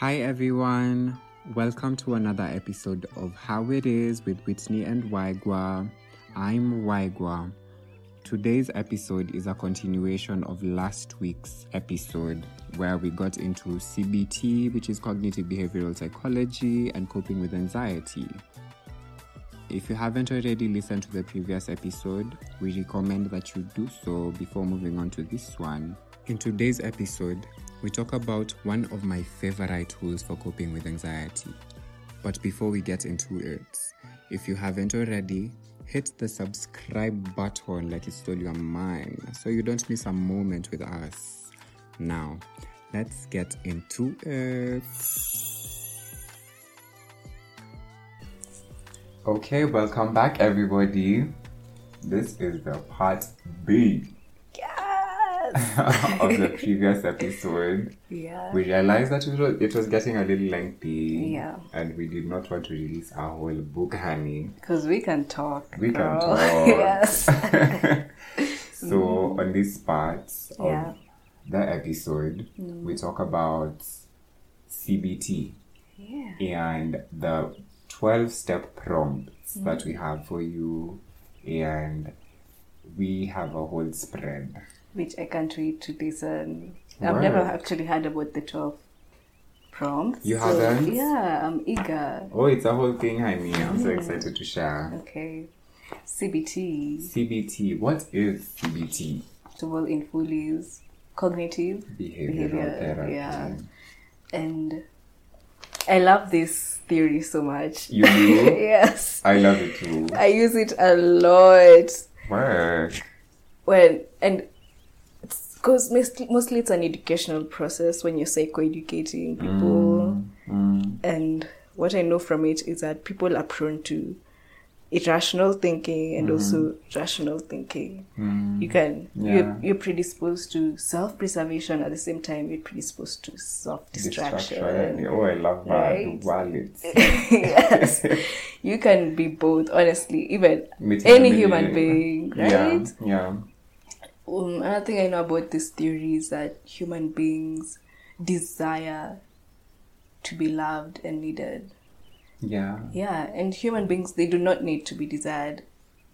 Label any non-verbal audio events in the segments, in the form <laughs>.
Hi, everyone. Welcome to another episode of How It Is with Whitney and Waigwa. I'm Waigwa. Today's episode is a continuation of last week's episode where we got into CBT, which is cognitive behavioral psychology, and coping with anxiety. If you haven't already listened to the previous episode, we recommend that you do so before moving on to this one. In today's episode, we talk about one of my favorite tools for coping with anxiety. But before we get into it, if you haven't already, hit the subscribe button like it stole your mind so you don't miss a moment with us. Now, let's get into it. Okay, welcome back, everybody. This is the part B. <laughs> <laughs> of the previous episode. yeah. We realized that it was, it was getting a little lengthy. Yeah. And we did not want to release our whole book, honey. Because we can talk. We can talk. <laughs> yes. so, on this part of Yeah. the episode, we talk about CBT Yeah. and the 12 step prompts Mm. that we have for you. And we have a whole spread. Which I can't wait to listen. Um, I've never actually heard about the 12 prompts. You so, haven't? Yeah, I'm eager. Oh, it's a whole thing, honey. I'm so excited to share. Okay. CBT, CBT. What is CBT? to well in full is cognitive Behavioral Behavior, therapy. yeah. and I love this theory so much. You do? <laughs> yes. I love it too. I use it a lot. Work. when and because mostly, mostly it's an educational process when you're psychoeducating people Mm, and what i know from it is that people are prone to irrational thinking and also rational thinking mm. you can Yeah. you're, you're predisposed to self-preservation at the same time you're predisposed to self-destruction Oh, I love that. Right? Wallets. <laughs> yes you can be both honestly even Meeting any human being right Yeah. Yeah. Um, another thing I know about this theory is that human beings desire to be loved and needed. Yeah. Yeah, and human beings they do not need to be desired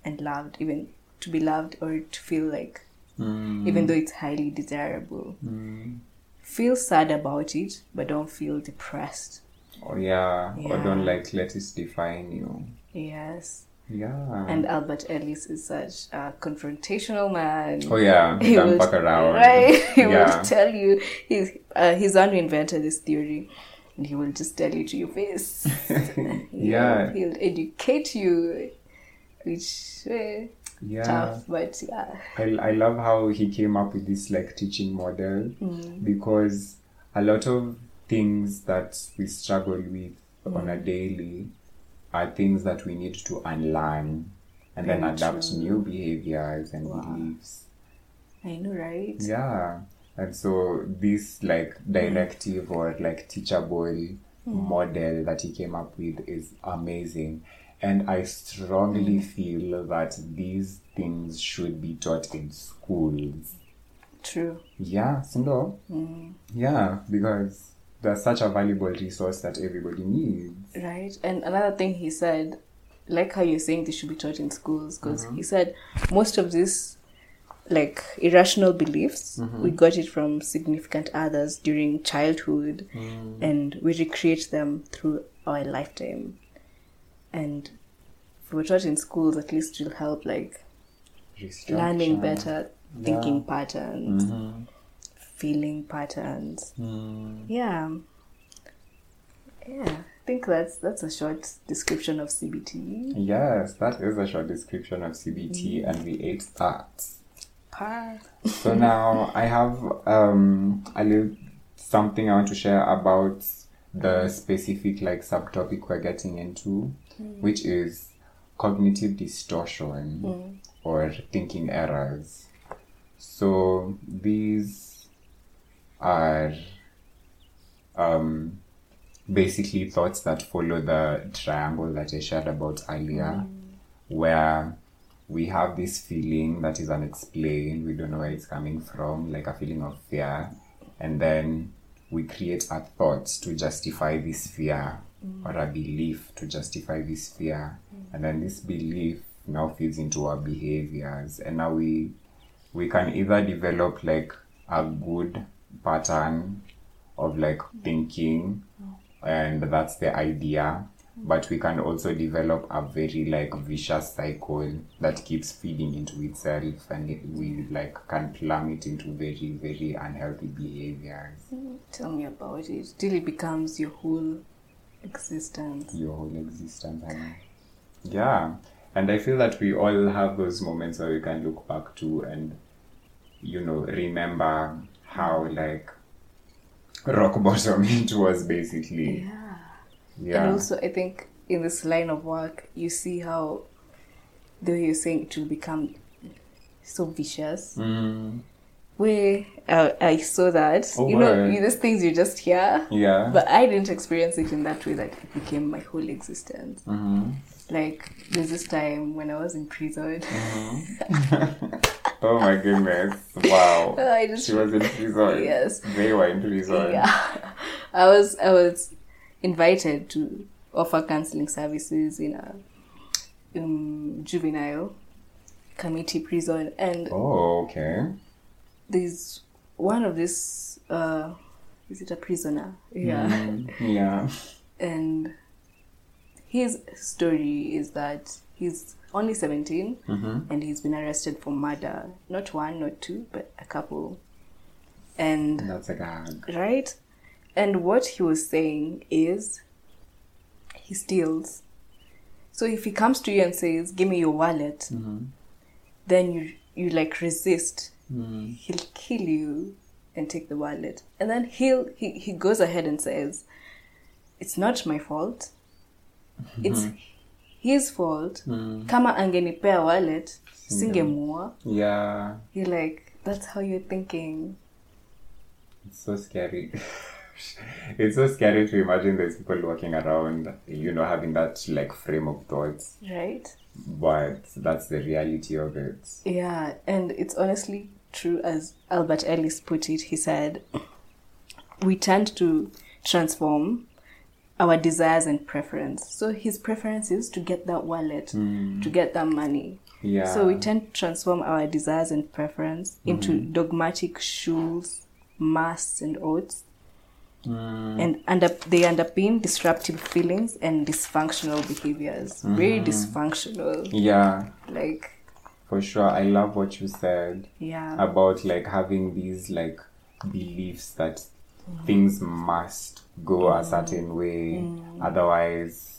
and loved, even to be loved or to feel like, Mm, even though it's highly desirable. mm. Feel sad about it, but don't feel depressed. Oh, yeah. Or don't like let it define you. Yes. Yeah. And Albert Ellis is such a confrontational man. oh, yeah. <laughs> he will, fuck around. right? <laughs> He Yeah. will tell you he's uh, he's the one who invented this theory, and he will just tell you to your face. <laughs> Yeah. he'll educate you, which eh, Yeah. tough, but yeah, I, I love how he came up with this like teaching model Mm. because a lot of things that we struggle with on a daily are things that we need to unlearn and then adapt true. new behaviors and Wow. beliefs. I know, right? Yeah. And so this like hmm. directive or like teachable hmm. model that he came up with is amazing. And I strongly hmm. feel that these things should be taught in schools. True. Yeah, Sindo. Yeah, because they're such a valuable resource that everybody needs. Right. And another thing he said, like how you're saying they should be taught in schools, because mm-hmm. he said most of this, like irrational beliefs, mm-hmm. we got it from significant others during childhood, mm. and we recreate them through our lifetime. And if we're taught in schools, at least it'll help like learning better thinking patterns, mm-hmm. Feeling patterns. Mm. Yeah. Yeah. I think that's that's a short description of CBT. Yes, that is a short description of CBT, and we ate that. Pa. So now I have um a little something I want to share about the specific like subtopic we're getting into, which is cognitive distortion or thinking errors. So these are um basically thoughts that follow the triangle that I shared about earlier, mm. where we have this feeling that is unexplained, we don't know where it's coming from, like a feeling of fear, and then we create a thought to justify this fear mm. or a belief to justify this fear. Mm. And then this belief now feeds into our behaviors. And now we we can either develop like a good pattern of like thinking and that's the idea. But we can also develop a very like vicious cycle that keeps feeding into itself and it, we like can plummet into very very unhealthy behaviors. Tell me about it. Till it becomes your whole existence. your whole existence yeah. And i feel that we all have those moments where we can look back to and you know remember how like rock <laughs> bottom it was basically Yeah. yeah And also, I think in this line of work, you see how the way you're saying it will become so vicious. Mm, Where uh, I saw that, Oh, you know, you- these things you just hear, yeah but I didn't experience it in that way that it became my whole existence. Mhm. Like, there's this time when I was in prison. <laughs> <laughs> oh my goodness. Wow. <laughs> I just she was in prison Yes. they were in prison yeah. I was i was invited to offer counseling services in a um, juvenile Kamiti prison. And oh okay. there's one of this uh is it a prisoner? Yeah. Mm, yeah. And his story is that he's only 17 Mhm. and he's been arrested for murder not one not two but a couple and that's a gag right? And what he was saying is he steals. So if he comes to you and says, "Give me your wallet," mm-hmm. then you you like resist. Mm-hmm. He'll kill you and take the wallet, and then he'll he, he goes ahead and says, "It's not my fault. Mm-hmm. It's his fault. Mm. Kama angenipea wallet, singemua." yeah You're like, "That's how you're thinking." It's so scary. <laughs> it's so scary to imagine there's people walking around, you know, having that like frame of thoughts. Right? But that's the reality of it. Yeah, and it's honestly true as Albert Ellis put it. He said, We tend to transform our desires and preference. So his preference is to get that wallet, hmm. to get that money. Yeah. So we tend to transform our desires and preference hmm. into dogmatic shoulds, musts, and oughts. Hmm. And end up, they end up being disruptive feelings and dysfunctional behaviors. Very dysfunctional. Yeah, Like, for sure. I love what you said yeah. about like having these like beliefs that things must go a certain way, mm. otherwise.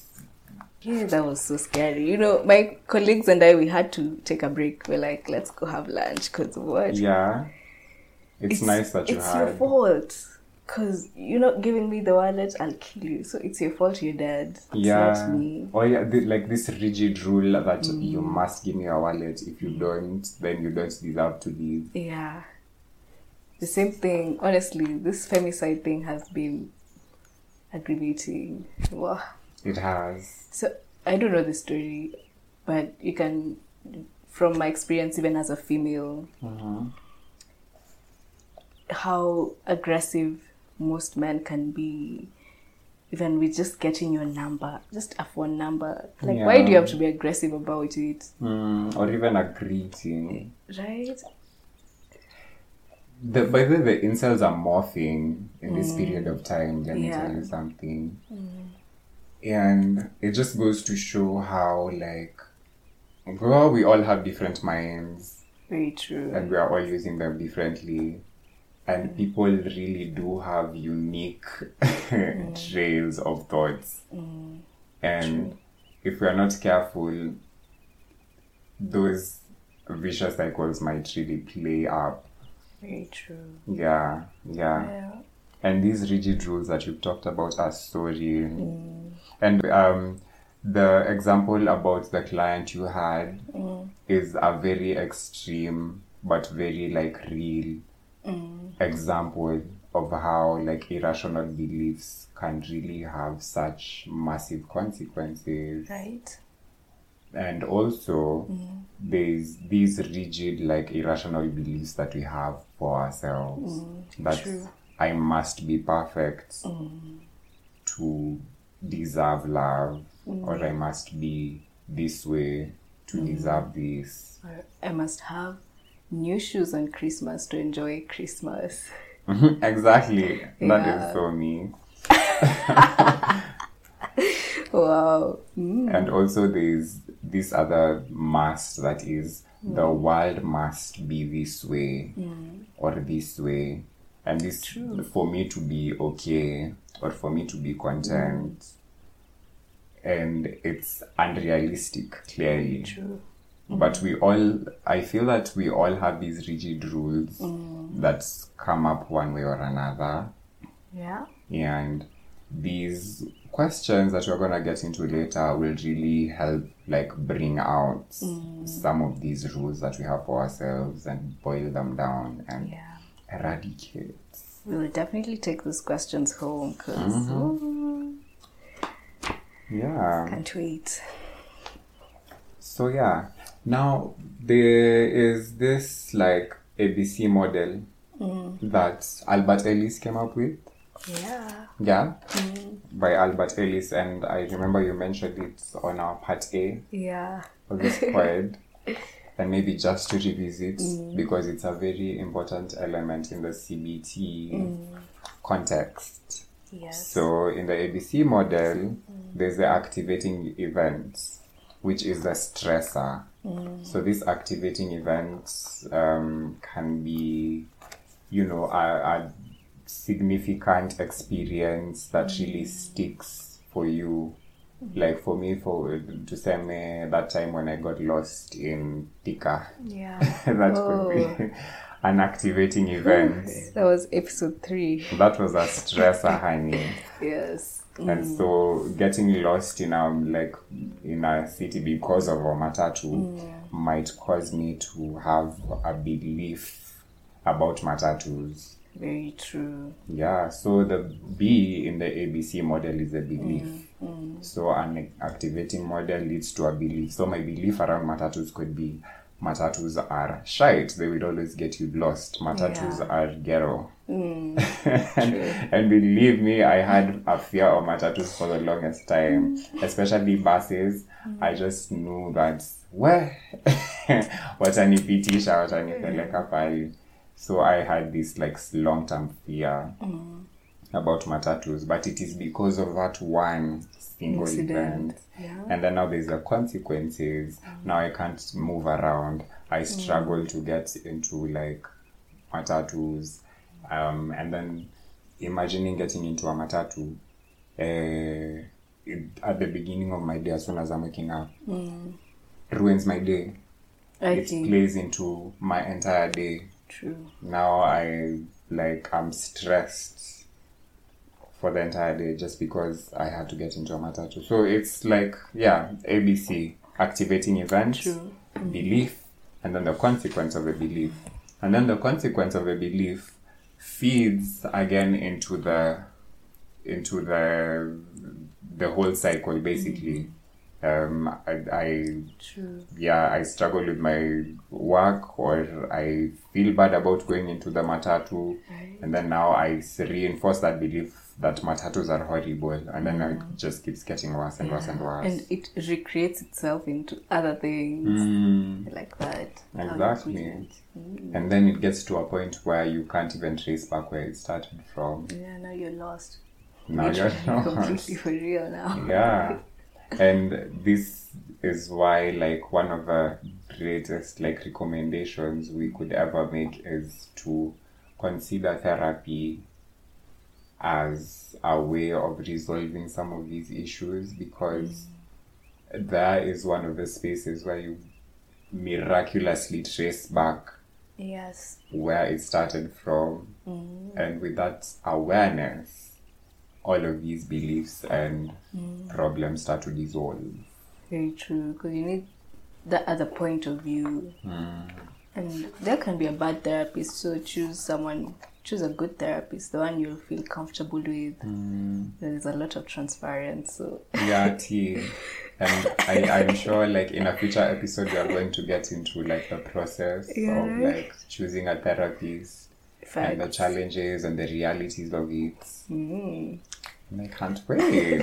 Yeah, that was so scary. You know, my colleagues and I, we had to take a break. We're like, let's go have lunch because what? Yeah. It's, nice that you have It's had. your fault. Because you're not giving me the wallet, I'll kill you. So it's your fault you're dead. It's yeah. me. Or yeah, the, like this rigid rule that you mm. must give me a wallet. If you don't, then you don't deserve to leave. Yeah. The same thing. Honestly, this femicide thing has been aggravating. Wow. It has. So I don't know the story, but you can, from my experience, even as a female, how aggressive most men can be, even with just getting your number, just a phone number. Like, why do you have to be aggressive about it? Mm, or even a greeting. Right? The, by the way, the incels are morphing in this mm. period of time. Let me Yeah. tell you something. Mm. And it just goes to show how, like, well, we all have different minds Very true. and we are all using them differently. And mm. people really do have unique <laughs> trails of thoughts. And if we are not careful, those vicious cycles might really play up. Very true. Yeah, yeah. Yeah. And these rigid rules that you've talked about are so real. Mm. And um, the example about the client you had mm. is a very extreme but very like real mm. example of how like irrational beliefs can really have such massive consequences Right? and also there's these rigid like irrational beliefs that we have for ourselves that's true. I must be perfect mm. to deserve love, or I mm. must be this way to deserve this. Or I must have new shoes on Christmas to enjoy Christmas. <laughs> exactly. That Yeah. is so me. <laughs> Wow. Mm. And also, there's this other must that is the world must be this way or this way. And this, for me to be okay or for me to be content. And it's unrealistic, clearly. True. But mm. we all, I feel that we all have these rigid rules mm. that come up one way or another. Yeah. And these questions that we're gonna get into later will really help like bring out mm. some of these rules that we have for ourselves and boil them down and Yeah. eradicate. We'll definitely take these questions home because mm-hmm. Yeah. can't wait. So yeah. Now there is this like ABC model mm. that Albert Ellis came up with. Yeah. Yeah. Mm-hmm. By Albert Ellis and I remember you mentioned it on our part A. Yeah. of this <laughs> pod and maybe just to revisit mm. because it's a very important element in the CBT mm. context. Yes. So in the ABC model, mm. there's the activating event, which is the stressor. So these activating events um, can be, you know, a, a significant experience that mm. really sticks for you. Like for me, for to say me that time when I got lost in Thika, yeah. <laughs> that Oh. could be oh. <laughs> an activating event. That was episode three. That was a stressor, <laughs> honey. Yes. And mm. so getting lost in a like in a city because of a matatu mm. might cause me to have a belief about matatus. Very true. Yeah, so the B in the ABC model is a belief. Mm, mm. So an activating model leads to a belief. So my belief around matatus could be matatus are shite. They will always get you lost. Matatus Yeah. are ghetto. Mm, <laughs> and, and believe me, I had a fear of matatus for the longest time, especially buses. I just knew that where <laughs> watanipitisha watanipeleka pale. So I had this like long term fear about matatus, but it is because of that one single Incident. event. Yeah. And then now there's the consequences. Now I can't move around. I struggle to get into like matatus. Um, and then imagining getting into a matatu uh, at the beginning of my day, as soon as I'm waking up, ruins my day. I It think plays into my entire day true. now I like I'm stressed for the entire day just because I had to get into a matatu. So it's like yeah, ABC activating event, True. Mm-hmm. belief, and then the consequence of a belief, and then the consequence of a belief feeds again into the into the the whole cycle basically. Mm-hmm. Um, I, I True. yeah, I struggle with my work or I feel bad about going into the matatu. Right. And then now I reinforce that belief that matatus are horrible. And then it just keeps getting worse and worse and worse. And it recreates itself into other things Mm, like that. Exactly. it. and then it gets to a point where you can't even trace back where it started from. Yeah, now you're lost. Now you're <laughs> completely for real now. yeah <laughs> and this is why like one of the greatest like recommendations we could ever make is to consider therapy as a way of resolving some of these issues because that is one of the spaces where you miraculously trace back Yes. where it started from mm. and with that awareness all of these beliefs and mm. problems start to dissolve Very true. Because you need the other point of view. Mm. And there can be a bad therapist, so choose someone, choose a good therapist, the one you'll feel comfortable with. Mm. There's a lot of transparency. So, yeah <laughs> T. and I, i'm sure like in a future episode we are going to get into like the process of like choosing a therapist and the challenges and the realities of it. Mm. And I can't wait.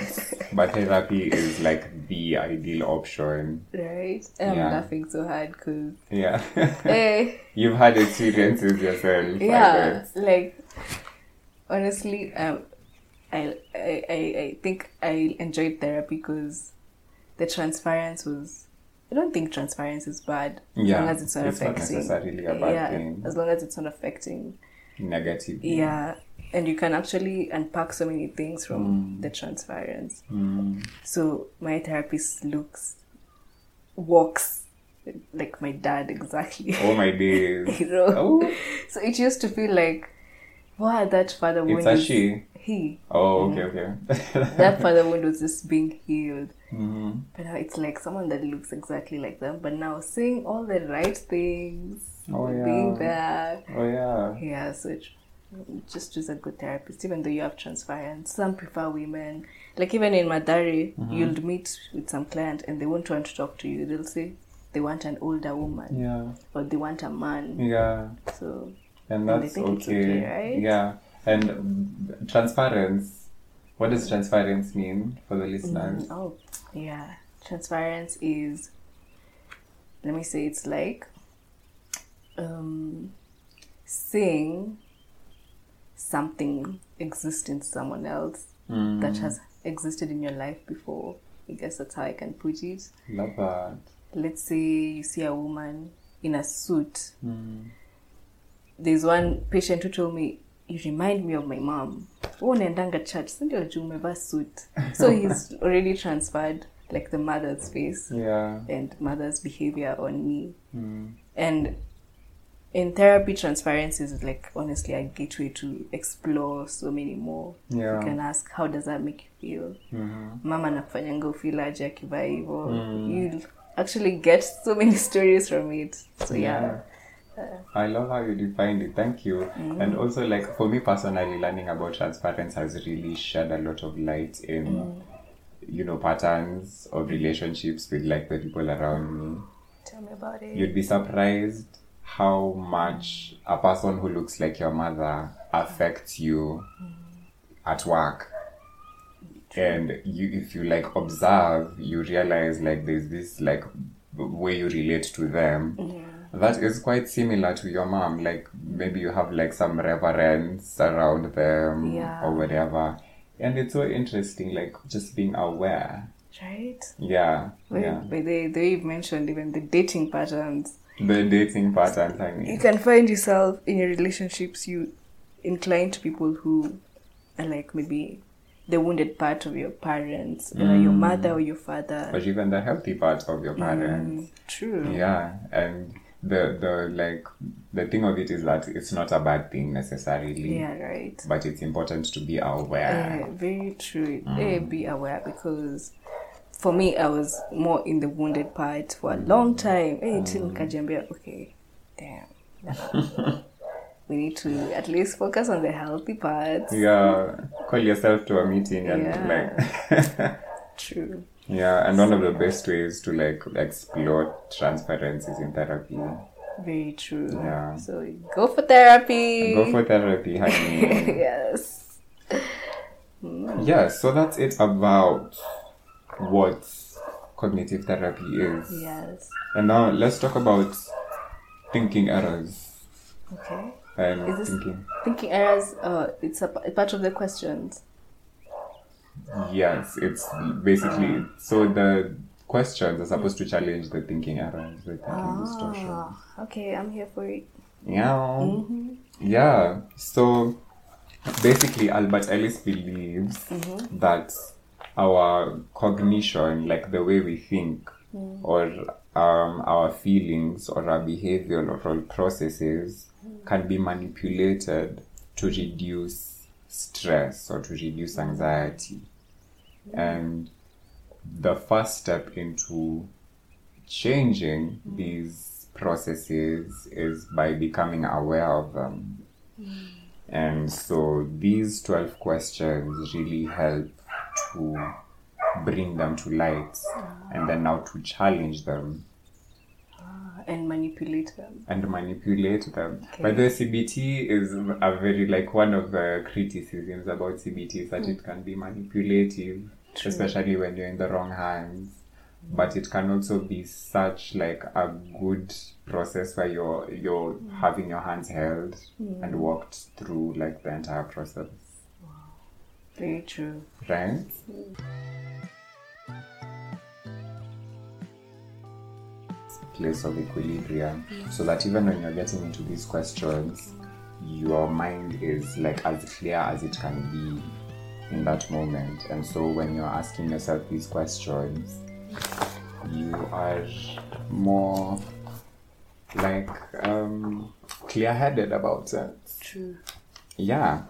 but therapy is like the ideal option. Right? I'm Yeah. laughing so hard because, Yeah. eh, <laughs> You've had experiences yourself. Yeah, like, honestly, um, I, I, I, I think I enjoyed therapy because the transference was. I don't think transference is bad as Yeah, long as it's not it's not affecting. necessarily a bad yeah, thing. as long as it's not affecting Negative. Yeah, and you can actually unpack so many things from the transference. Mm. So my therapist looks, walks like my dad exactly. Oh my days. <laughs> you know. Oh, So it used to feel like, wow, that father wound. it's a she. He. Oh, okay, okay. <laughs> That father wound was just being healed. Mhm. But now it's like someone that looks exactly like them, but now saying all the right things, Oh, being yeah. there. Oh yeah. Yeah, so it, just choose a good therapist, even though you have transference. Some prefer women. Like even in Mathari, Mm-hmm. you'll meet with some client and they won't want to talk to you. They'll say they want an older woman Yeah. or they want a man. Yeah. So And And that's it's okay. okay, right? Yeah. And mm, transference. What does transference mean for the listeners? mm, oh yeah, transference is. Let me say it's like um, seeing something exists in someone else Mm. that has existed in your life before. I guess that's how I can put it. Love that. Let's say you see a woman in a suit. Mm. There's one patient who told me, You remind me of my mom. Oh, unaendanga church, si ndio juu suit. So <laughs> he's already transferred like the mother's face Yeah. and mother's behavior on me. Mm. And in therapy, transference is like honestly a gateway to explore so many more. Yeah. You can ask, How does that make you feel? Mhm. mama ufeel aje akivaa hivo Mm. you'll actually get so many <laughs> stories from it so yeah, I love how you defined it. Thank you. And also, like for me personally, learning about transference has really shed a lot of light in, you know, patterns of relationships with like the people around me. tell me about it You'd be surprised how much a person who looks like your mother affects you at work. And you, if you like observe, you realize like there's this like way you relate to them that is quite similar to your mom. Like maybe you have like some reverence around them Yeah. or whatever. And it's so interesting, like just being aware. right Yeah, Well, yeah. but they they mentioned even the dating patterns The dating patterns, I you can find yourself in your relationships you incline to people who are like maybe the wounded part of your parents whether your mother or your father But even the healthy parts of your parents. Mm, true Yeah, and the the like the thing of it is that it's not a bad thing necessarily, yeah right but it's important to be aware. Yeah, very true. Eh, be aware because for me, I was more in the wounded part for a long mm. time. Eh, hey, till mm. Kajambia, okay, damn. <laughs> we need to at least focus on the healthy parts. Yeah, call yourself to a meeting and Yeah. like. <laughs> True. yeah, and one of the best ways to like explore transference is in therapy. Very true. Yeah. So go for therapy. Go for therapy, honey. <laughs> yes. yeah, so that's it about what cognitive therapy is. Yes. And now let's talk about thinking errors Okay. and Is this- thinking. Thinking errors. Uh, it's a part of the questions. Yes, it's basically so the questions are supposed to challenge the thinking errors, the thinking distortion. Ah, okay, I'm here for it. Yeah. Yeah. So basically, Albert Ellis believes that our cognition, like the way we think, mm. or um, our feelings, or our behavioral processes, mm. can be manipulated to reduce stress or to reduce anxiety. Mm. And the first step into changing these processes is by becoming aware of them. And so these 12 questions really help to bring them to light and then now to challenge them. Ah, and manipulate them. and manipulate them. Okay. But the CBT is a very like one of the criticisms about CBT is that hmm. it can be manipulative, True. especially when you're in the wrong hands. Hmm. But it can also be such like a good process where you're you're hmm. having your hands held and walked through like the entire process, Very true. right? Place of equilibrium, so that even when you're getting into these questions, your mind is like as clear as it can be in that moment. And so when you're asking yourself these questions, you are more like um, clear-headed about it. True. Yeah.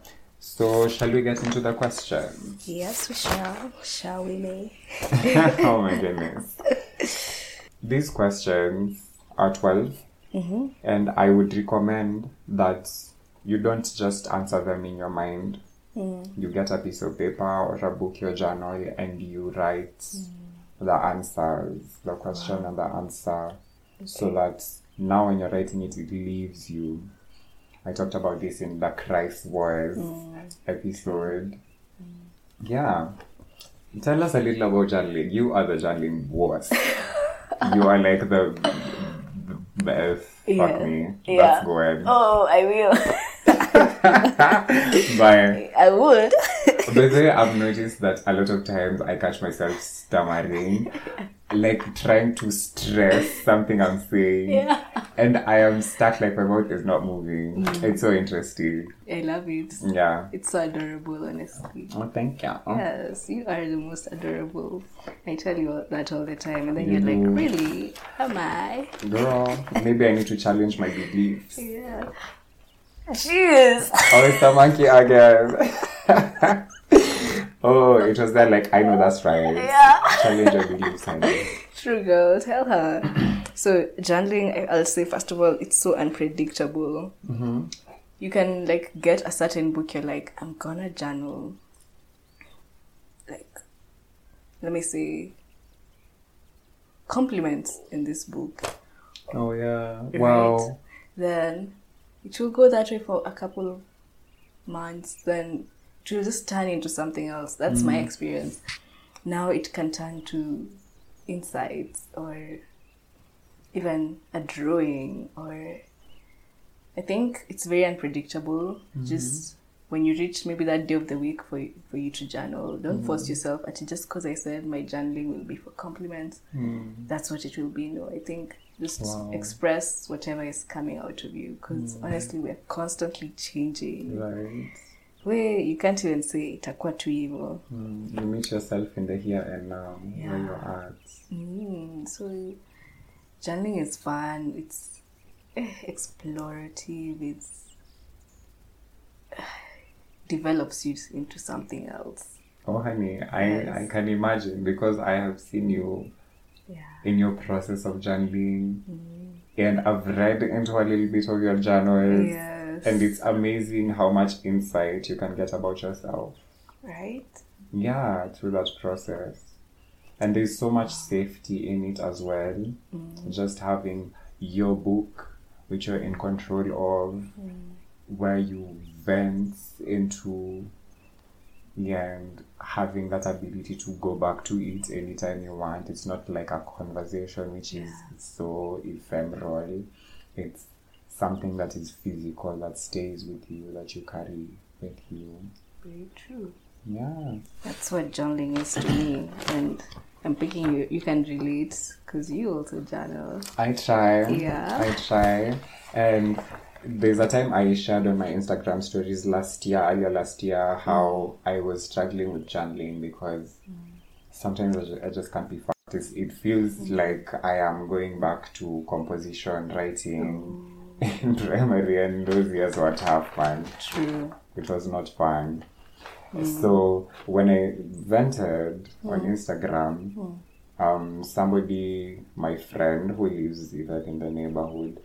So shall we get into the questions? Yes, we shall. Shall we, May? <laughs> oh my goodness. <laughs> These questions are 12, mm-hmm. and I would recommend that you don't just answer them in your mind. Mm. You get a piece of paper or a book, your journal, and you write mm. the answers, the question and the answer, so that now when you're writing it, it leaves you. I talked about this in the Christ Wars mm. episode. Mm. Yeah. Tell us a little about journaling. You are the journaling boss. you are like the, the best. Fuck me. Yeah. That's good. Oh, I will. <laughs> <laughs> Bye. I would. The I've noticed that a lot of times I catch myself stammering, like trying to stress something I'm saying, Yeah. and I am stuck, like my mouth is not moving. Mm. It's so interesting. I love it. Yeah. It's so adorable, honestly. Oh, thank you. Yes, you are the most adorable. I tell you that all the time, and then you're like, really? Am I? Girl, maybe I need to challenge my beliefs. Yeah. Cheers. Oh, it's the monkey again. <laughs> oh, it was that like I know that's right. Yeah. Challenge your beliefs. True girl, tell her. So journaling, I'll say first of all, it's so unpredictable. Hmm. You can like get a certain book. You're like, I'm gonna journal. Like, let me say, compliments in this book. Oh yeah. Right. Wow. Then it will go that way for a couple of months. Then it will just turn into something else. That's my mm. experience. Now it can turn to insights or even a drawing or I think it's very unpredictable. Mm-hmm. Just when you reach maybe that day of the week for for you to journal, don't mm. force yourself. Actually, just because I said my journaling will be for compliments, mm. that's what it will be. No, I think just Wow. express whatever is coming out of you. Because honestly, we're constantly changing. Right. Where you can't even say itakuwa tu hivyo. Mm, you meet yourself in the here and now where you're at. Mm, so journaling is fun. It's eh, explorative. It's <sighs> develops you into something else. Oh honey, I, I can imagine because I have seen you Yeah. in your process of journaling mm-hmm. and I've read into a little bit of your journals Yes. and it's amazing how much insight you can get about yourself. right. Yeah, through that process. And there's so much safety in it as well. Mm-hmm. Just having your book, which you're in control of, mm-hmm. where you vent into, and having that ability to go back to it anytime you want. It's not like a conversation which is so ephemeral. It's something that is physical, that stays with you, that you carry with you. Very true. Yeah. That's what journaling is to me, and I'm thinking you you can relate because you also journal. I try. Yeah. I try. And there's a time I shared on my Instagram stories last year, earlier last year, how I was struggling with journaling because sometimes I just can't be. It's- It feels like I am going back to composition, writing oh. <laughs> in primary, and those years were tough, man. True. It was not fun. Mm. So when I vented on mm. Instagram, mm. um, somebody, my friend who lives even in the neighborhood,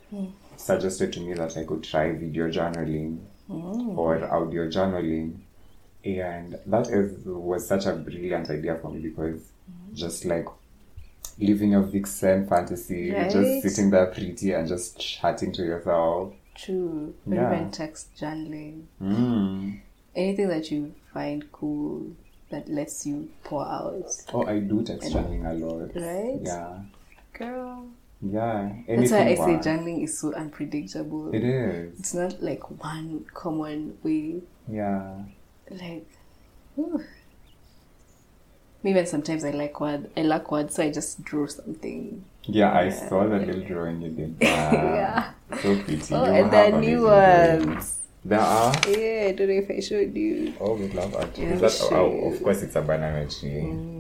suggested to me that I could try video journaling or audio journaling, and that is was such a brilliant idea for me because just like living your vixen fantasy, Right? just sitting there pretty and just chatting to yourself. True. Yeah. even text journaling. Mm. Anything that you find cool that lets you pour out. Oh, I do text journaling a lot. Right? Yeah. Yeah. That's why I say journaling is so unpredictable. It is. It's not like one common way. Yeah. Like, whew. even sometimes I like word. I like words, so I just draw something. Yeah, I Yeah. saw the little drawing you did. <laughs> Yeah. So pretty. Oh, and there are new ones. There are. Yeah, I don't know if I showed you. Oh, we love art. Yeah, is that, sure. oh, of course, it's a banana tree. Mm.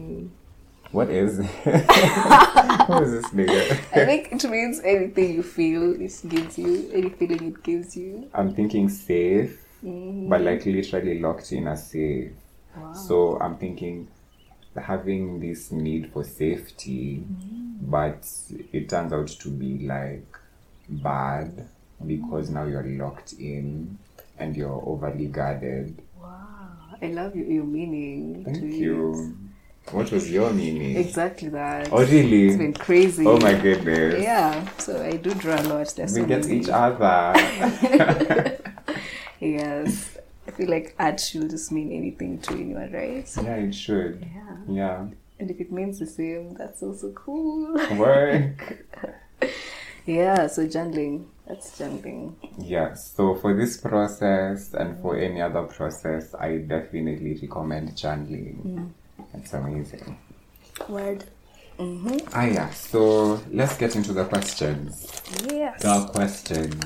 What is? <laughs> what is this nigga? <laughs> I think it means anything you feel, it gives you, any feeling it gives you. I'm thinking safe, Mm. but like literally locked in a safe. Wow. So I'm thinking having this need for safety, Mm. but it turns out to be like bad because now you're locked in and you're overly guarded. Wow. I love your, your meaning. Thank to it. What was your meaning? Exactly that. Oh, really? It's been crazy. Oh my goodness. Yeah, so I do draw a lot. There's We get each other. <laughs> Yes. I feel like art should just mean anything to anyone, right? yeah, it should. Yeah. Yeah. And if it means the same, that's also cool. Work. <laughs> yeah, so journaling. That's journaling. Yeah, so for this process and for any other process, I definitely recommend journaling. Mm. It's amazing. Word. Mm-hmm. Ah, yeah, so let's get into the questions. Yes. The questions.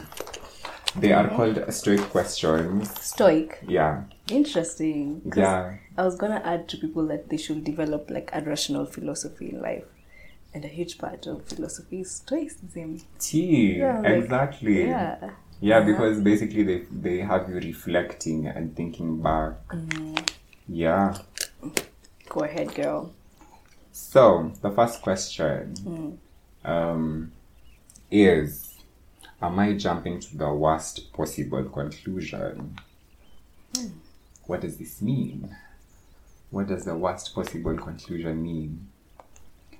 They are called stoic questions. Stoic. Yeah, Interesting. yeah, I was gonna add to people that they should develop like a rational philosophy in life. And a huge part of philosophy is stoicism. tea, Yeah, like- exactly. Yeah. Yeah, because basically they they have you reflecting and thinking back. Yeah. Go ahead, girl. So the first question um, is: Am I jumping to the worst possible conclusion? What does this mean? What does the worst possible conclusion mean?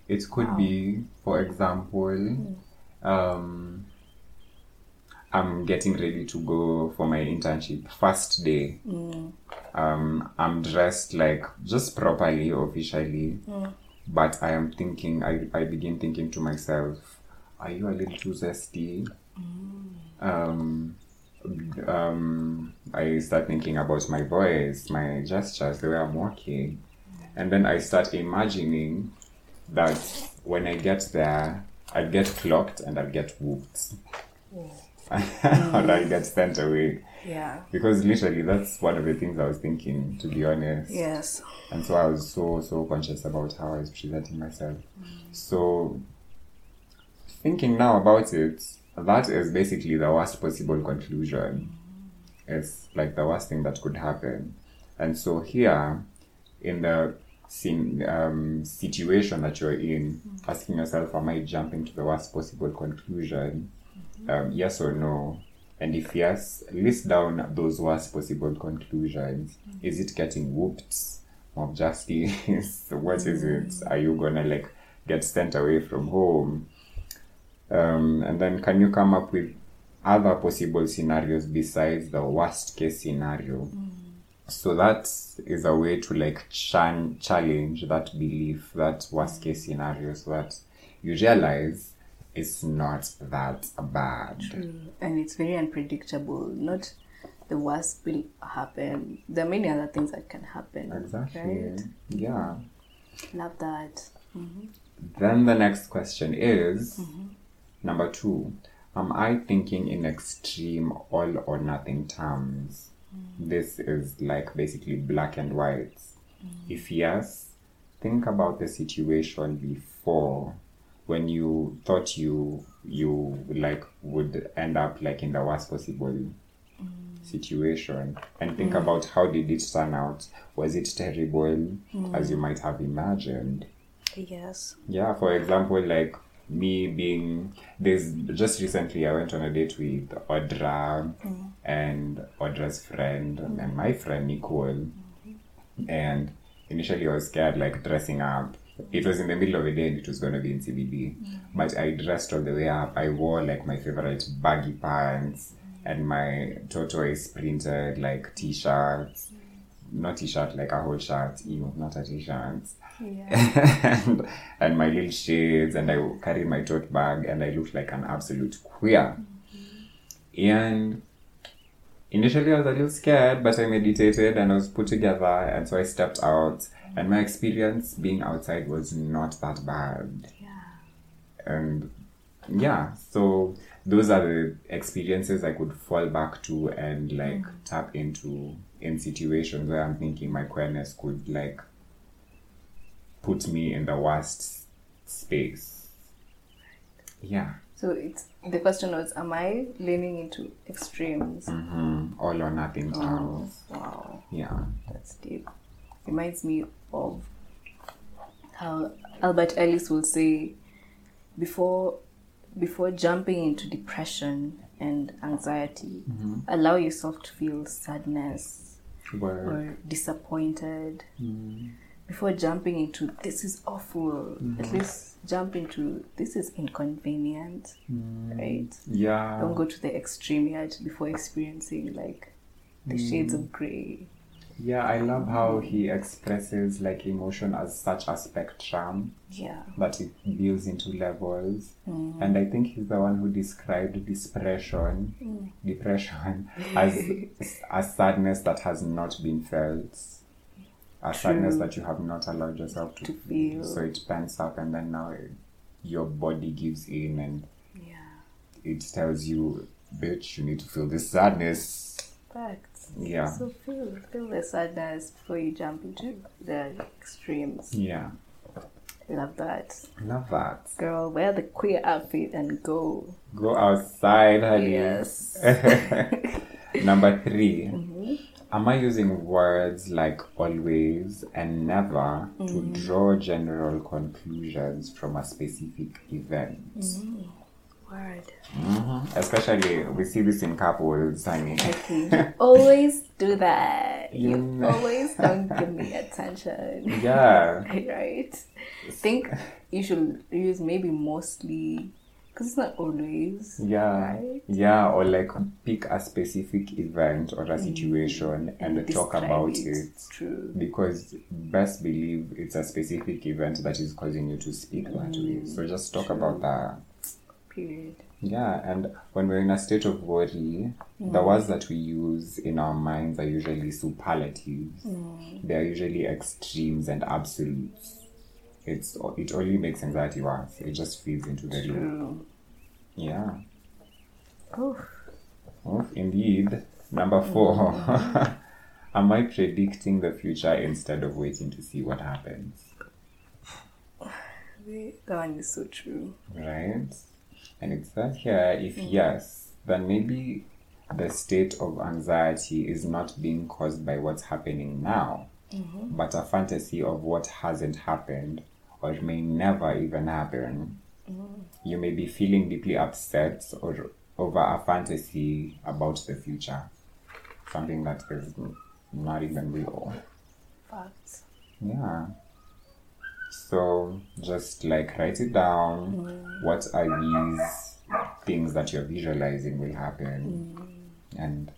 It could be, for example, um, I'm getting ready to go for my internship. First day. Um, I'm dressed like just properly, officially. But I am thinking, I, I begin thinking to myself, are you a little too zesty? Um, um, I start thinking about my voice, my gestures, the way I'm walking. And then I start imagining that when I get there, I'll get clocked and I'll get whooped. or <laughs> I'll get sent away. Yeah. Because literally, that's one of the things I was thinking, to be honest. Yes. And so I was so, so conscious about how I was presenting myself. So, thinking now about it, that is basically the worst possible conclusion. It's like the worst thing that could happen. And so, here, in the scene, um, situation that you're in, asking yourself, Am I jumping to the worst possible conclusion? Um, yes or no? And if yes, list down those worst possible conclusions. Is it getting whooped? Mob justice? <laughs> what is it? Are you gonna like get sent away from home? Um, and then can you come up with other possible scenarios besides the worst case scenario? So that is a way to like chan- challenge that belief, that worst case scenario, so that you realize it's not that bad. Mm, and it's very unpredictable. Not the worst will happen. There are many other things that can happen. Exactly. Right? Yeah. Love that. Mm-hmm. Then the next question is mm-hmm. number two. Am I thinking in extreme all or nothing terms? Mm. This is like basically black and white. Mm. If yes, think about the situation before when you thought you you like would end up like in the worst possible mm. situation. And think mm. about how did it turn out. Was it terrible mm. as you might have imagined? Yes. yeah, for example, like me being there's just recently I went on a date with Audra and Audra's friend and my friend Nicole. Mm-hmm. And initially I was scared like dressing up It was in the middle of the day and it was going to be in CBD. Mm. But I dressed all the way up. I wore like my favorite baggy pants and my tortoise printed like t shirts. Mm. Not t shirt, like a whole shirt, ew, not a t shirt. Yeah. <laughs> and, and my little shades, and I carried my tote bag, and I looked like an absolute queer. Mm-hmm. And initially, I was a little scared, but I meditated and I was put together, and so I stepped out. And my experience being outside was not that bad. Yeah. And yeah, so those are the experiences I could fall back to and like mm-hmm. tap into in situations where I'm thinking my queerness could like put me in the worst space. Yeah. So it's the question was, am I leaning into extremes? hmm All or nothing Oh, wow, Yeah. that's deep. Reminds me of how Albert Ellis will say, before before jumping into depression and anxiety, allow yourself to feel sadness Word. or disappointed. Before jumping into this is awful, at least jump into this is inconvenient, right? Yeah. Don't go to the extreme yet before experiencing like the shades of grey. Yeah, I love how he expresses like emotion as such a spectrum. Yeah. but it builds into levels. Mm. And I think he's the one who described depression, Mm. depression <laughs> as a sadness that has not been felt, a sadness that you have not allowed yourself to, To feel. So it pans up, and then now your body gives in, and Yeah. it tells you, "Bitch, you need to feel this sadness." Facts. Yeah. So feel feel the sadness before you jump into the extremes. Yeah, Love that. love that. Girl, wear the queer outfit and go. Go outside, honey. Yes. <laughs> Number 3 Mm-hmm. Am I using words like always and never Mm-hmm. to draw general conclusions from a specific event? Word. Mhm. Especially, we see this in couples, honey. Okay. <laughs> always do that. You Mm. always don't <laughs> give me attention. Yeah. <laughs> right? think you should use maybe mostly because it's not always. Yeah. Right? Yeah, or like pick a specific event or a mm. situation and, talk about it. True. Because best believe it's a specific event that is causing you to speak that way. So mm, just talk about that. Period. Yeah, and when we're in a state of worry, the mm. words that we use in our minds are usually superlatives. They are usually extremes and absolutes. It's it only makes anxiety worse. It just feeds into the loop. Yeah. Oh, Oh, indeed. Number four. Mm-hmm. <laughs> Am I predicting the future instead of waiting to see what happens? <sighs> that one is so true. right? And it says here if mm-hmm. yes, then maybe the state of anxiety is not being caused by what's happening now, mm-hmm. but a fantasy of what hasn't happened or may never even happen. You may be feeling deeply upset or over a fantasy about the future, something that is not even real. Facts. Yeah. So just like write it down. Mm. What are these things that you're visualizing will happen? Mm. And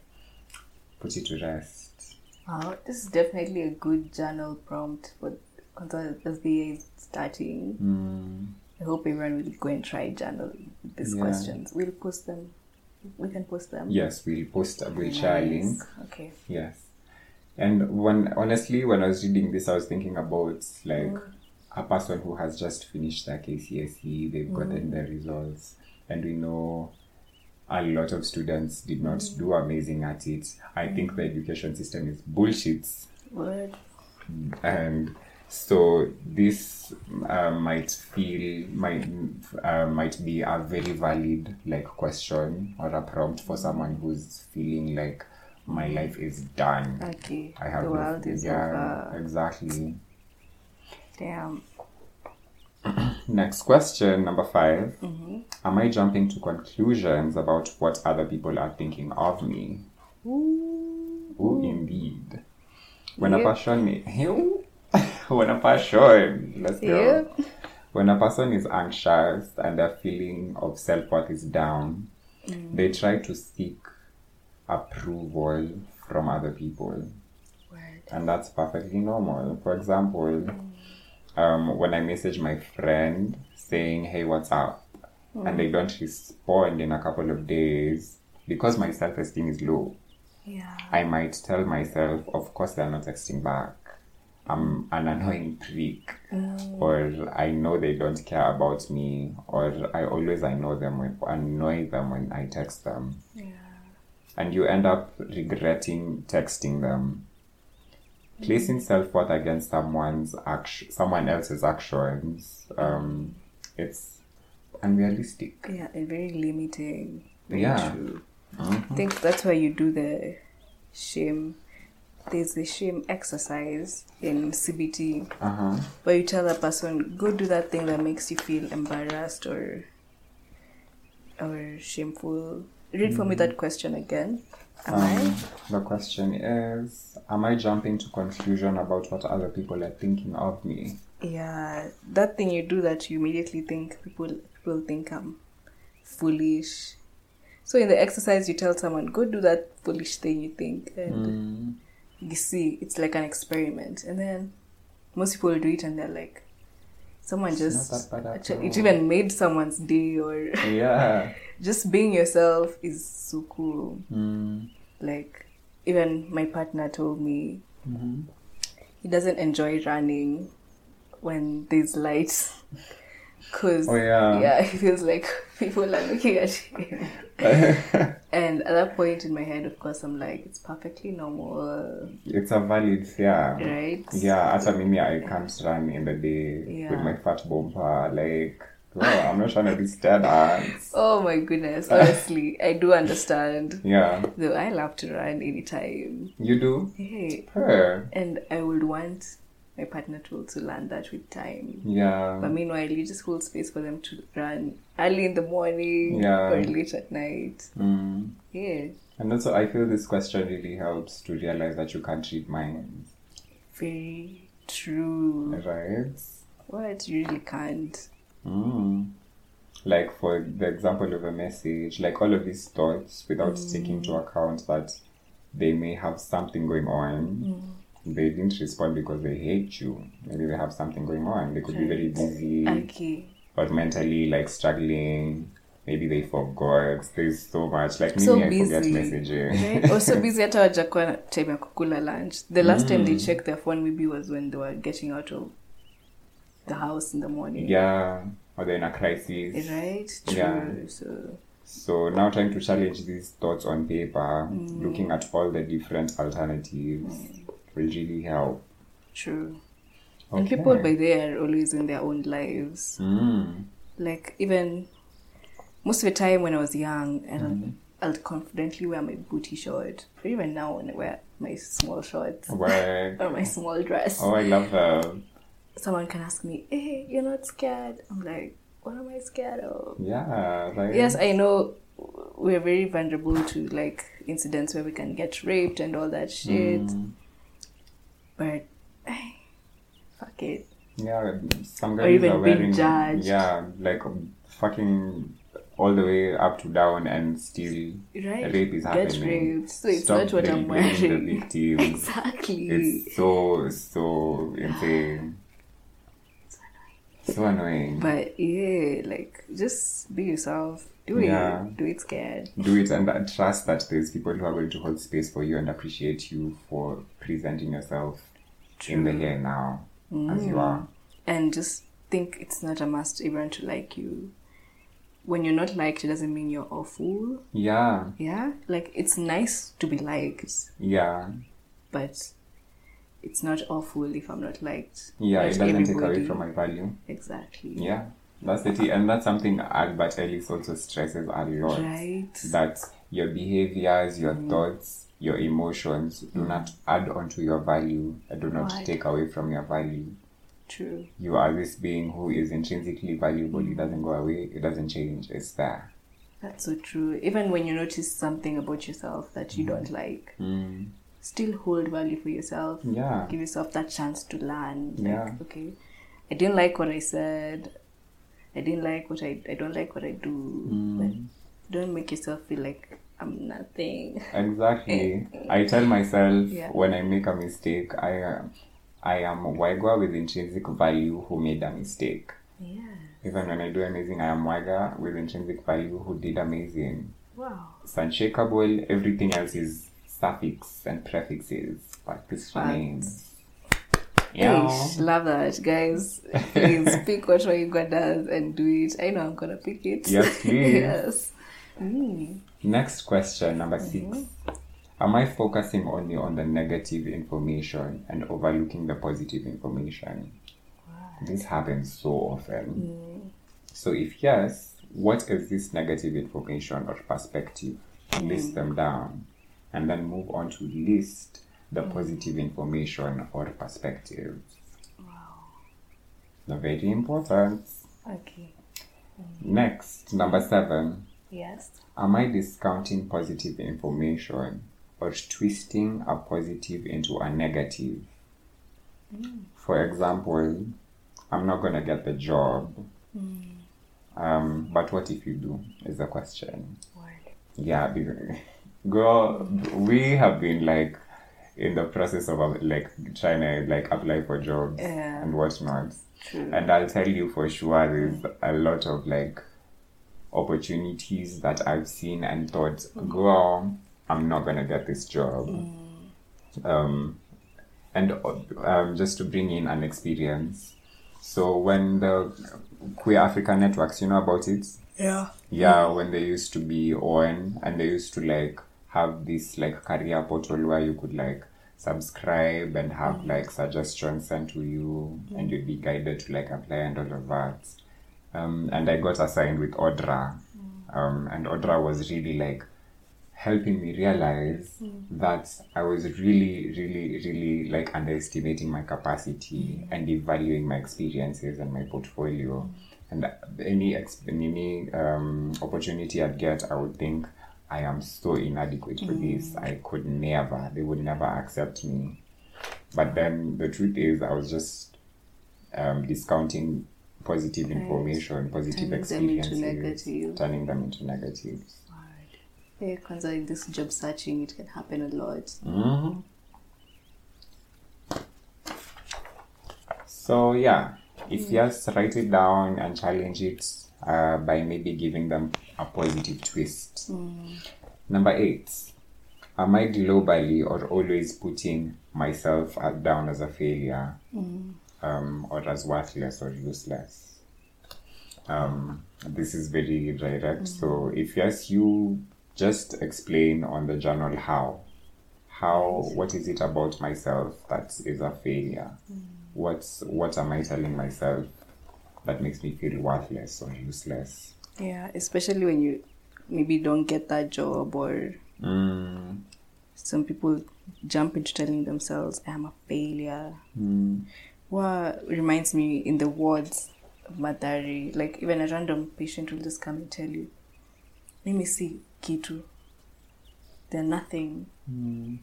put it to rest. Wow, this is definitely a good journal prompt for as the year is starting. Mm, I hope everyone will go and try journaling these Yeah. questions. We'll post them. We can post them. yes, we'll post, we'll share a link. Okay. Yes. And when honestly, when I was reading this, I was thinking about like mm. a person who has just finished their KCSE, they've gotten mm. their results, and we know a lot of students did not mm. do amazing at it. I think the education system is bullshit, Word. and so this uh, might feel might uh, might be a very valid like question or a prompt for someone who's feeling like my life is done. Okay. I have the no- is yeah, over. exactly. Damn. <clears throat> Next question, number 5 Mm-hmm. Am I jumping to conclusions about what other people are thinking of me? Ooh. Oh, indeed. When a Yep. person, <laughs> <laughs> when a person, let's go. When a person is anxious and their feeling of self worth is down, mm. they try to seek approval from other people. Word. and that's perfectly normal. For example, mm. um, when I message my friend saying, "Hey, what's up?" and they mm. don't respond in a couple of days because my self-esteem is low, Yeah. I might tell myself, "Of course, they're not texting back. I'm an annoying prick." Or I know they don't care about me, or I always annoy them when, annoy them when I text them, Yeah. and you end up regretting texting them placing self-worth against someone's action someone else's actions um it's unrealistic Yeah, and very limiting. Very Yeah. true. I think that's why you do the shame. There's the shame exercise in CBT uh-huh where you tell the person, go do that thing that makes you feel embarrassed or or shameful. Read for me that question again. Am um, the question is am i jumping to conclusion about what other people are thinking of me Yeah, that thing you do that you immediately think people people think I'm foolish. So in the exercise, you tell someone, go do that foolish thing you think, and Mm, you see it's like an experiment. And then most people do it and they're like someone It's just not that bad after actually, it even made someone's day or yeah. <laughs> just being yourself is so cool. Mm, like even my partner told me mhm. he doesn't enjoy running when there's lights <laughs> because Oh, yeah. yeah <laughs> he feels like people are looking at him <laughs> and at that point in my head of course i'm like it's perfectly normal. It's a valid fear right? Yeah hata mimi i can't run in the day Yeah. with my fat bumper like i'm not trying to be stared at <laughs> Oh my goodness, honestly, I do understand. yeah. Though I love to run anytime. you do? Hey, her and I would want my partner told to also learn that with time. yeah But meanwhile, you just hold space for them to run early in the morning Yeah. or late at night. mm. Yeah, and also i feel this question really helps to realize that you can't read minds very true. right What? You really can't. mm. like for the example of a message like all of these thoughts without taking into account that they may have something going on they didn't respond because they hate you maybe they have something going on they could be very busy Okay. but mentally like struggling. Maybe they forgot. There's so much. Like me, So I forget busy. messaging. Right? Also <laughs> busy hata wajakuwa na time ya kukula lunch. The last time they checked their phone maybe was when they were getting out of the house in the morning. yeah, or they're in a crisis. Right? True. Yeah. So So now trying to challenge these thoughts on paper, Mm. looking at all the different alternatives will really help. true. And people by there are always in their own lives. Mm. Like even most of the time when I was young and Mm-hmm. I'll confidently wear my booty short. Or even now when I wear my small shorts Word. <laughs> or my small dress. Oh, I love them. Someone can ask me, Hey, you're not scared. I'm like, what am I scared of? Yeah. Like, Yes, I know we're very vulnerable to like incidents where we can get raped and all that shit. Mm. But fuck it. Yeah, some Or guys even are being wearing judged. yeah, like fucking all the way up to down and still Right? rape is happening. Get raped. So it's Stop not what I'm the wearing. <laughs> victims. Exactly. It's so so insane. So annoying. But yeah, like just be yourself. Do Yeah. it. Do it scared. Do it and uh, trust that there's people who are going to hold space for you and appreciate you for presenting yourself in the here and now as you are. And just think it's not a must everyone to like you. When you're not liked, it doesn't mean you're awful. Yeah, Yeah? Like it's nice to be liked, yeah, but it's not awful if I'm not liked. yeah. by It doesn't take away from my value. Exactly. Yeah, that's the thing, and that's something Albert Ellis also stresses a lot. Right. That your behaviors, your Mm. thoughts, your emotions do not add on to your value and do not Right. take away from your value. True. You are this being who is intrinsically valuable. It doesn't go away. It doesn't change. It's there. That's so true. Even when you notice something about yourself that you don't like, Mm. still hold value for yourself. Yeah. Give yourself that chance to learn. Like, Yeah. okay, I didn't like what I said. I didn't like what I. I don't like what I do. Mm. But don't make yourself feel like I'm nothing. Exactly. <laughs> I tell myself Yeah. when I make a mistake, I am, I am Waigwa with intrinsic value who made a mistake. Yeah. Even when I do amazing, I am Waigwa with intrinsic value who did amazing. Wow. It's unshakable. Everything else is suffix and prefixes, like this Facts. Eish, love that, guys. Please <laughs> pick what Waigwa does and do it. I know I'm gonna pick it. Yes, <laughs> please. yes. Mm. Next question, number 6 mm-hmm. Am I focusing only on the negative information and overlooking the positive information? This happens so often. Mm. So, if yes, what is this negative information or perspective? List mm. them down and then move on to list the positive information or perspectives. Wow. Very important. Okay. Next, number seven. Yes. Am I discounting positive information or twisting a positive into a negative? For example, I'm not going to get the job. Um, but what if you do? Is the question. Word. Yeah, <laughs> girl, we have been like in the process of uh, like trying to like apply for jobs Yeah. and whatnot. True. And I'll tell you for sure, there's a lot of like opportunities that I've seen and thought, girl, I'm not gonna get this job. Um, and um, just to bring in an experience. So when the queer Africa networks, you know about it? Yeah. Yeah, when they used to be on and they used to like have this like career portal where you could like subscribe and have like suggestions sent to you and you'd be guided to like apply and all of that. Um, and I got assigned with Odra. Um, and Odra was really like helping me realize that I was really, really, really like underestimating my capacity and devaluing my experiences and my portfolio. And any any um, opportunity I'd get, I would think I am so inadequate for this. I could never. They would never accept me. But then the truth is, I was just um, discounting positive information, positive Turning them into experiences, negative. turning them into negatives. Word. Yeah, because like this job searching, it can happen a lot. Mhm. So yeah, if yes, write it down and challenge it uh, by maybe giving them a positive twist. Number eight, am I globally or always putting myself down as a failure, um, or as worthless or useless? Um, this is very direct. So if yes, you just explain on the journal how how what is it about myself that is a failure what's what am i telling myself that makes me feel worthless or useless. Yeah, especially when you maybe don't get that job or mm, some people jump into telling themselves i'm a failure. Mm, what reminds me in the wards of Mathari like even a random patient will just come and tell you let me see kitu. They're nothing. Mm,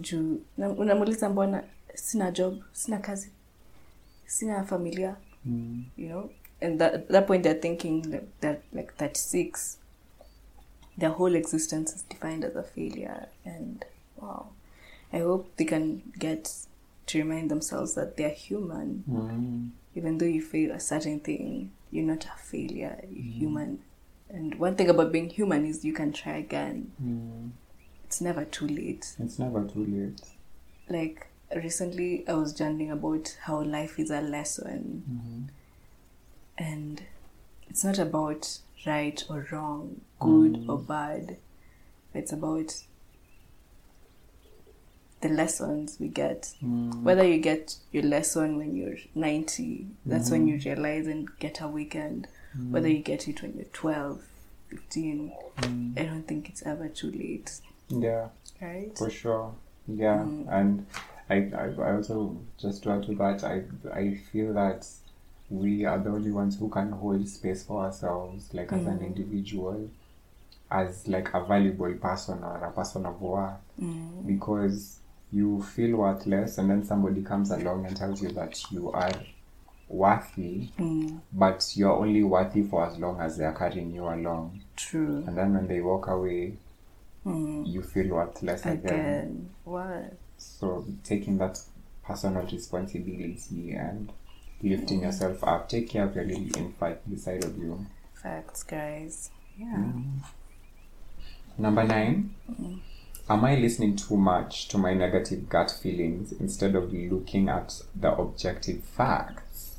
juu na- unamuuliza mbona sina job sina kazi sina familia mm, you know? And that, at that point they're thinking that they're like 36 their whole existence is defined as a failure. And wow. I hope they can get to remind themselves that they're human. Mm, even though you fail a certain thing you're not a failure you're human. And one thing about being human is you can try again. Mm. it's never too late. It's never too late. Like recently i was journaling about how life is a lesson. Mhm. and it's not about right or wrong good or bad. It's about the lessons we get. Mm, whether you get your lesson when you're 90 that's when you realize and get a awakened whether you get it when you're 12 15 mm. i don't think it's ever too late. Yeah. Right? For sure. Yeah. And I, I I also just to add to that I I feel that we are the only ones who can hold space for ourselves like as an mm. individual as like a valuable person or a person of worth mm. because you feel worthless and then somebody comes along and tells you that you are worthy mm. but you're only worthy for as long as they're carrying you along True. and then when they walk away you feel worthless again. Again. What? So taking that personal responsibility and lifting yourself up take care of your little infant beside of you Facts, guys. Yeah. Mm. Number nine, mm. am I listening too much to my negative gut feelings instead of looking at the objective facts?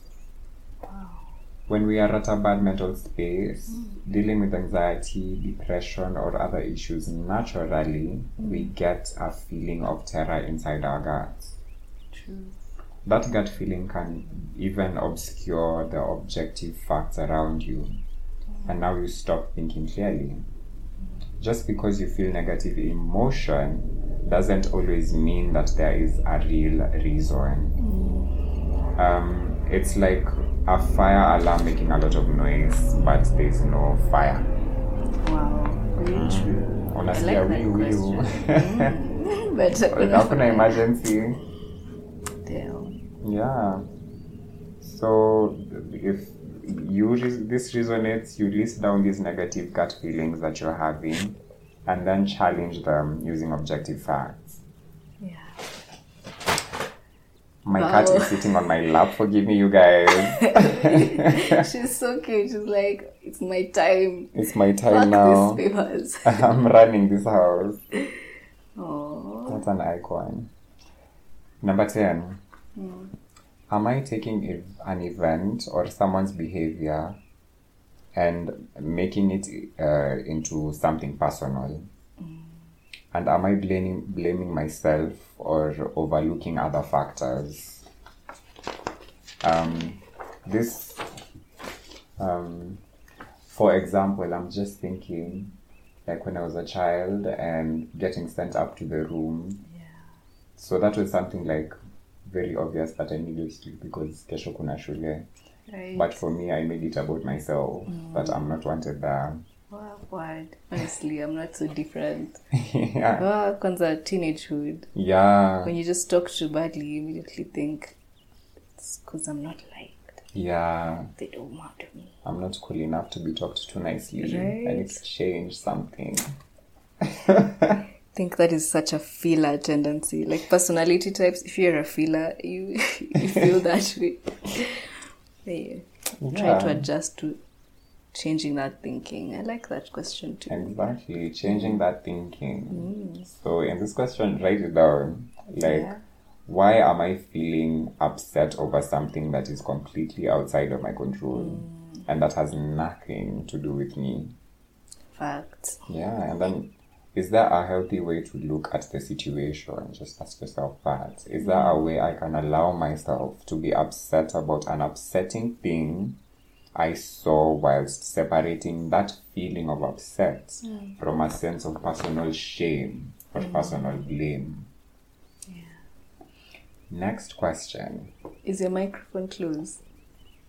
When we are at a bad mental space, dealing with anxiety, depression, or other issues, naturally mm. we get a feeling of terror inside our guts. True. That gut feeling can even obscure the objective facts around you, mm. and now you stop thinking clearly. Just because you feel negative emotion doesn't always mean that there is a real reason. Mm. Um, it's like a fire alarm making a lot of noise, but there's no fire. Wow. Very mm. true. I Honestly, like that wiu wiu. question. <laughs> Mm. <laughs> but Hakuna emergency. Damn. Yeah. So if you re- this resonates, you list down these negative gut feelings that you're having, and then challenge them using objective facts. Yeah. My cat is sitting on my lap. Forgive me, you guys. <laughs> She's so cute. She's like, it's my time. It's my time Fuck now. these papers. <laughs> I'm running this house. Oh. That's an icon. Number 10. Am I taking an event or someone's behavior and making it uh, into something personal? And am I blaming, blaming myself or overlooking other factors? Um, this, um, for example, I'm just thinking like when I was a child and getting sent up to the room Yeah. so that was something like very obvious that I needed to because kesho kuna shule. Right. But for me, I made it about myself that I'm not wanted there. What? Honestly, I'm not so different. <laughs> yeah. Ah, kwanza teenagehood. Yeah. When you just talk too badly, you immediately think it's because I'm not liked. Yeah. They don't want me. I'm not cool enough to be talked to nicely. I need Right. to change something. <laughs> I think that is such a feeler tendency. Like personality types, if you're a feeler, you <laughs> you feel that way. Yeah. Try to adjust to changing that thinking. I like that question too. Exactly. Changing that thinking. Mm. So in this question, write it down. Like, Yeah. why am I feeling upset over something that is completely outside of my control? Mm. And that has nothing to do with me. Facts. Yeah, and then is there a healthy way to look at the situation? Just ask yourself that. Is there a mm. way I can allow myself to be upset about an upsetting thing I saw whilst separating that feeling of upset mm. from a sense of personal shame or mm. personal blame? Yeah. Next question. Is your microphone closed?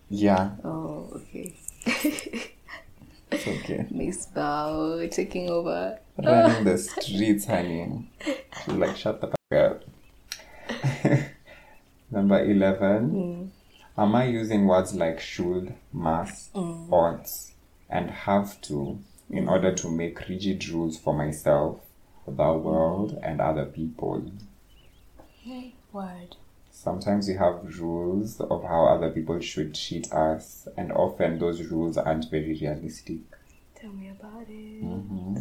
Yeah, Oh, okay. it's okay. <laughs> Miss Bow taking over. running the <laughs> streets, honey. Like, shut the fuck up. <laughs> Number 11. Mm. Am I using words like should, must, ought, and have to in order to make rigid rules for myself, the world, and other people? Word. Sometimes we have rules of how other people should treat us, and often those rules aren't very realistic. Tell me about it. Mm-hmm.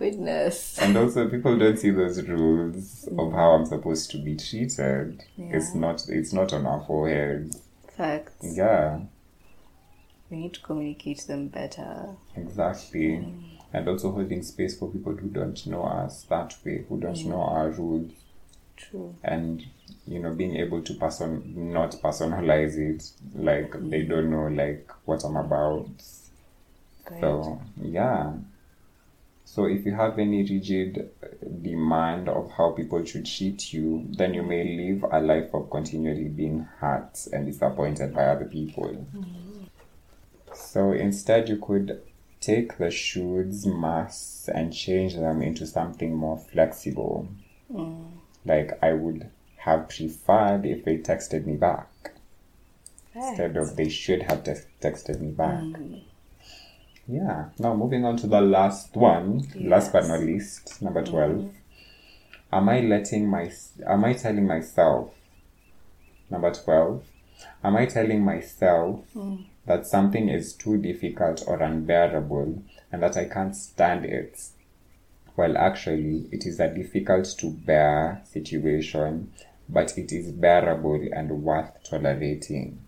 Goodness. And also, people don't see those rules of how I'm supposed to be treated. It's not. It's not on our foreheads. Facts. Yeah, We need to communicate them better. exactly. Mm. And also holding space for people who don't know us that way, who don't know our rules, True. and you know, being able to person not personalize it, like they mm. don't know like what I'm about. So yeah. So if you have any rigid uh, demand of how people should treat you, then you may live a life of continually being hurt and disappointed by other people. So instead, you could take the shoulds, musts, and change them into something more flexible. Like I would have preferred if they texted me back instead of they should have te- texted me back. Yeah. Now moving on to the last one, last but not least, number mm-hmm. 12 Am I letting my am I telling myself number 12 am I telling myself mm. that something is too difficult or unbearable and that I can't stand it? Well actually it is a difficult to bear situation but it is bearable and worth tolerating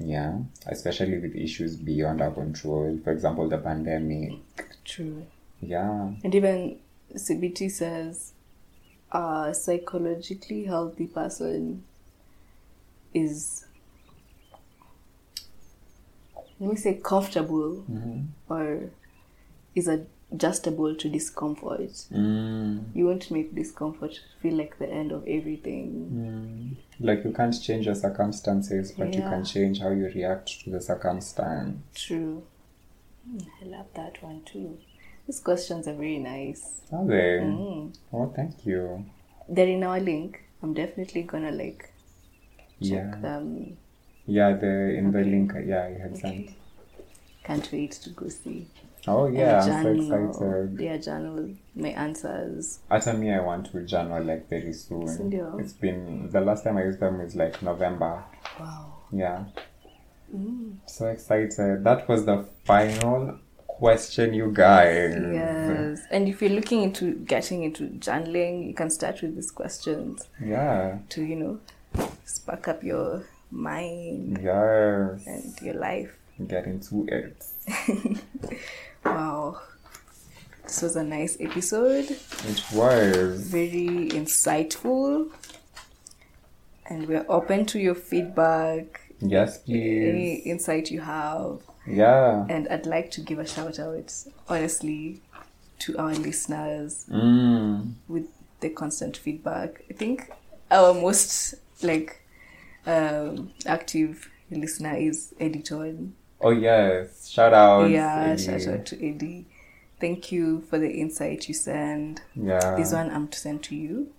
yeah especially with issues beyond our control. For example the pandemic. True. yeah. And even CBT says a psychologically healthy person is, let me say, comfortable mm-hmm. or is adjustable to discomfort. mm. You won't make discomfort feel like the end of everything. like you can't change your circumstances but you can change how you react to the circumstance True. Hmm, I love that one too. These questions are very nice. are they Mm. oh thank you They're in our link. I'm definitely gonna like check yeah them. yeah the in the link yeah you had sent Can't wait to go see. Oh yeah i'm so excited Yeah, journal my answers. After me, I want to journal like very soon. Sindio. Oh. It's been the last time I used them was like November. Wow. Yeah. Mm. So excited. That was the final question, you guys. Yes. And if you're looking into getting into journaling, you can start with these questions Yeah. to, you know, spark up your mind Yes. and your life. Get into it. <laughs> Wow. This was a nice episode. It was. Very insightful. And we're open to your feedback, Yes, please. any insight you have. Yeah. And I'd like to give a shout out, honestly, to our listeners Mm. with the constant feedback. I think our most like um, active listener is Editon. Oh yes. Shout out. yeah, Eddie. shout out to Eddie. Thank you for the insight you send. Yeah. This one I'm to send to you.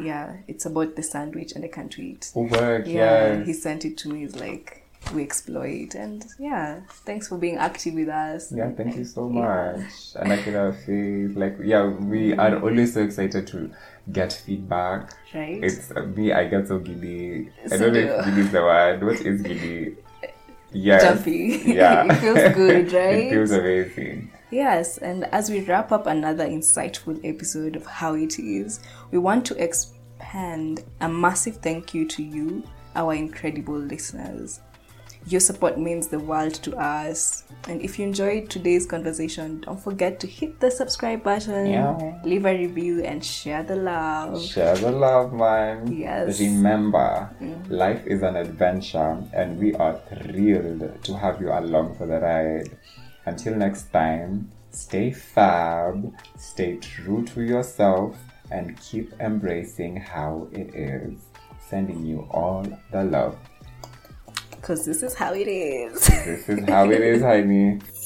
Yeah, it's about the sandwich and I can't eat. Oh, work. Yeah, yes. he sent it to me. It's like we exploit, and yeah, thanks for being active with us. Yeah, thank you so Yeah. much. And I could have faith. Like, yeah, we are always so excited to get feedback. Right? It's uh, me, I get so giddy. I don't know if giddy is the <laughs> word. What is giddy? Yes. Jumpy. Yeah. <laughs> It feels good, right? <laughs> it feels amazing. Yes, and as we wrap up another insightful episode of How It Is, we want to expand a massive thank you to you, our incredible listeners. Your support means the world to us. And if you enjoyed today's conversation, don't forget to hit the subscribe button, Yeah. leave a review, and share the love. Share the love, man. Yes. Remember, mm. life is an adventure, and we are thrilled to have you along for the ride. Until next time, stay fab, stay true to yourself, and keep embracing how it is. Sending you all the love. Because this is how it is. This is how it is, honey. <laughs>